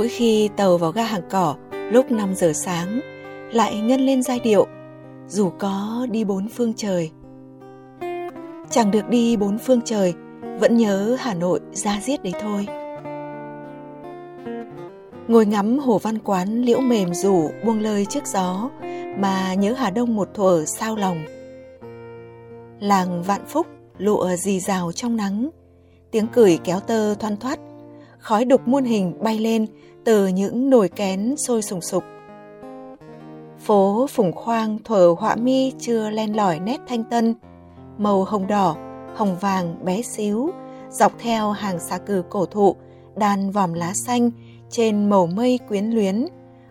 Mỗi khi tàu vào ga hàng cỏ lúc 5 giờ sáng lại ngân lên giai điệu dù có đi bốn phương trời. Chẳng được đi bốn phương trời, vẫn nhớ Hà Nội ra giết đấy thôi. Ngồi ngắm hồ văn quán liễu mềm rủ buông lơi trước gió mà nhớ Hà Đông một thuở sao lòng. Làng Vạn Phúc lụa dì rào trong nắng, tiếng cười kéo tơ thoăn thoắt, khói đục muôn hình bay lên từ những nồi kén sôi sùng sục. Phố Phùng Khoang thờ họa mi chưa len lỏi nét thanh tân, màu hồng đỏ, hồng vàng bé xíu, dọc theo hàng xà cừ cổ thụ, đàn vòm lá xanh trên màu mây quyến luyến,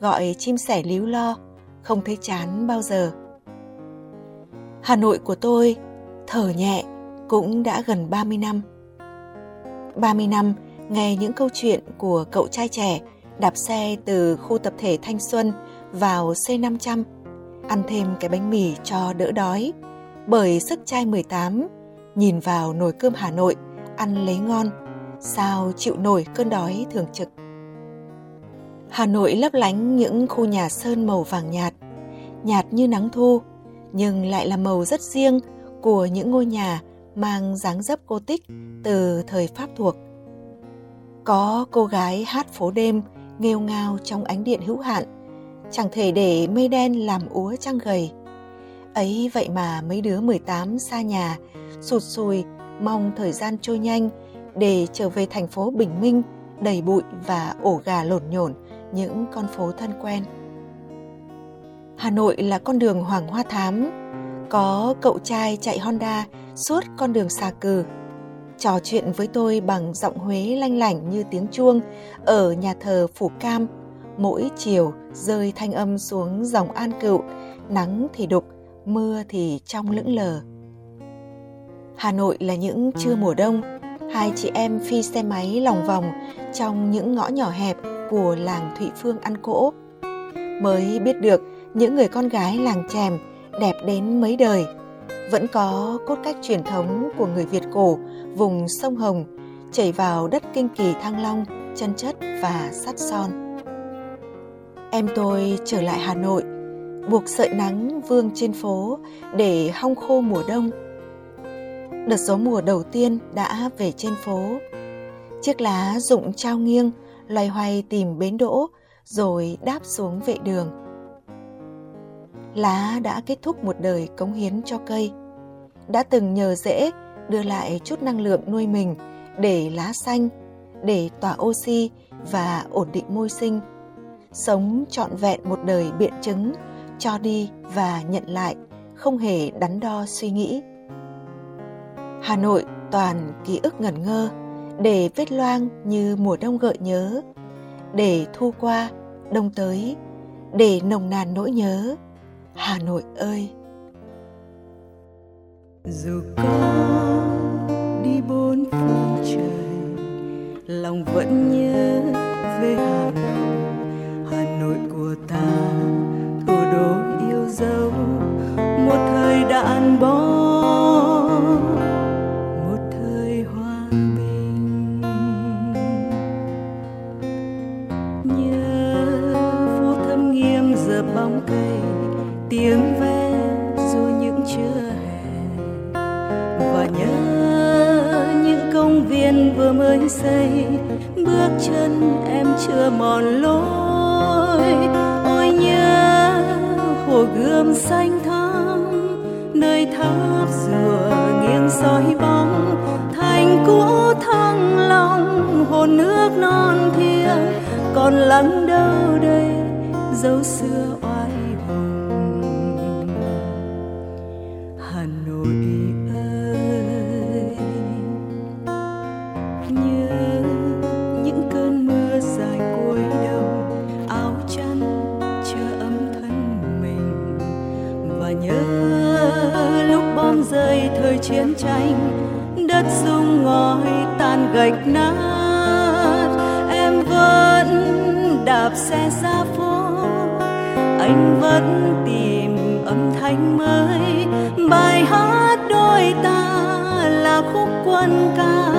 gọi chim sẻ líu lo, không thấy chán bao giờ. Hà Nội của tôi, thở nhẹ, cũng đã gần 30 năm. 30 năm nghe những câu chuyện của cậu trai trẻ đạp xe từ khu tập thể Thanh Xuân vào C500, ăn thêm cái bánh mì cho đỡ đói, bởi sức trai 18, nhìn vào nồi cơm Hà Nội, ăn lấy ngon, sao chịu nổi cơn đói thường trực. Hà Nội lấp lánh những khu nhà sơn màu vàng nhạt, nhạt như nắng thu, nhưng lại là màu rất riêng của những ngôi nhà mang dáng dấp cô tích từ thời Pháp thuộc. Có cô gái hát phố đêm nghêu ngao trong ánh điện hữu hạn, chẳng thể để mây đen làm úa trăng gầy. Ấy vậy mà mấy đứa 18 xa nhà, sụt sùi, mong thời gian trôi nhanh để trở về thành phố bình minh, đầy bụi và ổ gà lổn nhổn những con phố thân quen. Hà Nội là con đường Hoàng Hoa Thám, có cậu trai chạy Honda suốt con đường xà cừ. Trò chuyện với tôi bằng giọng Huế lanh lảnh như tiếng chuông ở nhà thờ Phủ Cam. Mỗi chiều rơi thanh âm xuống dòng An Cựu, nắng thì đục, mưa thì trong lững lờ. Hà Nội là những trưa mùa đông, hai chị em phi xe máy lòng vòng trong những ngõ nhỏ hẹp của làng Thụy Phương ăn cỗ. Mới biết được những người con gái làng chèm đẹp đến mấy đời vẫn có cốt cách truyền thống của người Việt cổ vùng sông Hồng chảy vào đất kinh kỳ Thăng Long, chân chất và sắt son. Em tôi trở lại Hà Nội, buộc sợi nắng vương trên phố để hong khô mùa đông. Đợt gió mùa đầu tiên đã về trên phố. Chiếc lá rụng trao nghiêng, loay hoay tìm bến đỗ rồi đáp xuống vệ đường lá đã kết thúc một đời cống hiến cho cây. Đã từng nhờ rễ đưa lại chút năng lượng nuôi mình để lá xanh, để tỏa oxy và ổn định môi sinh. Sống trọn vẹn một đời biện chứng, cho đi và nhận lại, không hề đắn đo suy nghĩ. Hà Nội toàn ký ức ngẩn ngơ, để vết loang như mùa đông gợi nhớ, để thu qua, đông tới, để nồng nàn nỗi nhớ Hà Nội ơi. Dù có bước chân, em chưa mòn lối. Ôi nhớ hồ gươm xanh thắm, nơi tháp rùa nghiêng soi bóng. Thành cũ thăng long, hồn nước non thiêng. Còn lắng đâu đây, dấu xưa oai thời chiến tranh, đất dung ngói tan gạch nát. Em vẫn đạp xe ra phố, anh vẫn tìm âm thanh mới. Bài hát đôi ta là khúc quân ca,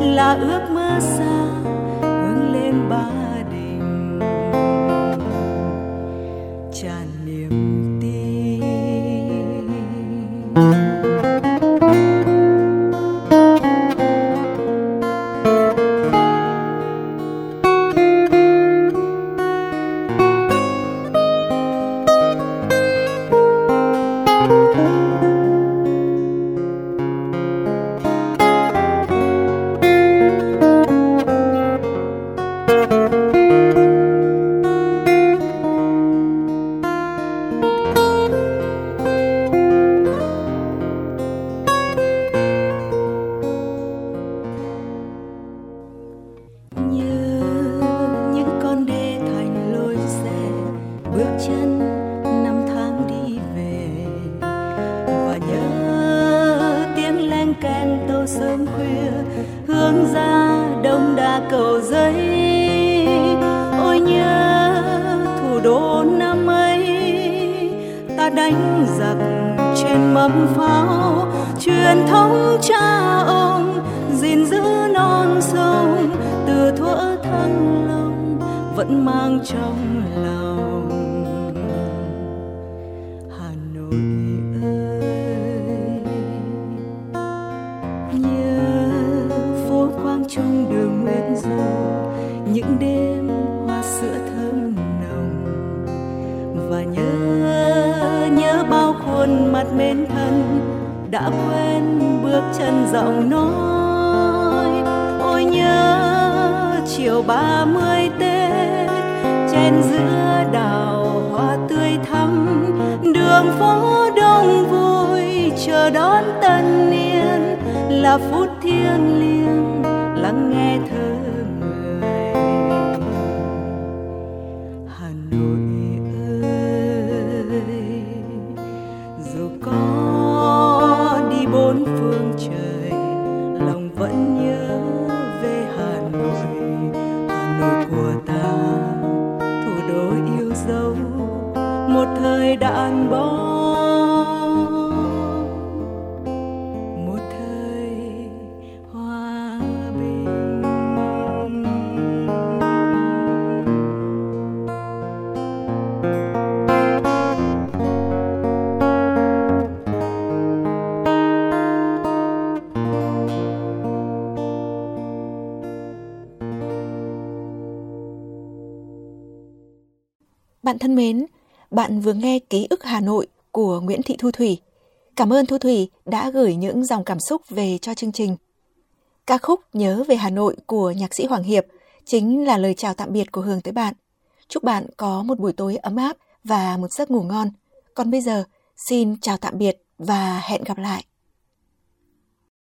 là ước mơ xa hướng lên ba hướng ra đông đa cầu giấy. Ôi nhớ thủ đô năm ấy, ta đánh giặc trên mâm pháo. Truyền thống cha ông gìn giữ non sông, từ thuở thăng long vẫn mang trong lòng đêm hoa sữa thơm nồng. Và nhớ nhớ bao khuôn mặt mến thân đã quen bước chân giọng nói. Ôi nhớ chiều ba mươi tết, trên giữa đào hoa tươi thắm. Đường phố đông vui, chờ đón tân niên, là phút thiêng liêng lắng nghe thơ một thời hòa bình. Bạn thân mến, bạn vừa nghe ký ức Hà Nội của Nguyễn Thị Thu Thủy. Cảm ơn Thu Thủy đã gửi những dòng cảm xúc về cho chương trình. Ca khúc Nhớ về Hà Nội của nhạc sĩ Hoàng Hiệp chính là lời chào tạm biệt của Hường tới bạn. Chúc bạn có một buổi tối ấm áp và một giấc ngủ ngon. Còn bây giờ, xin chào tạm biệt và hẹn gặp lại.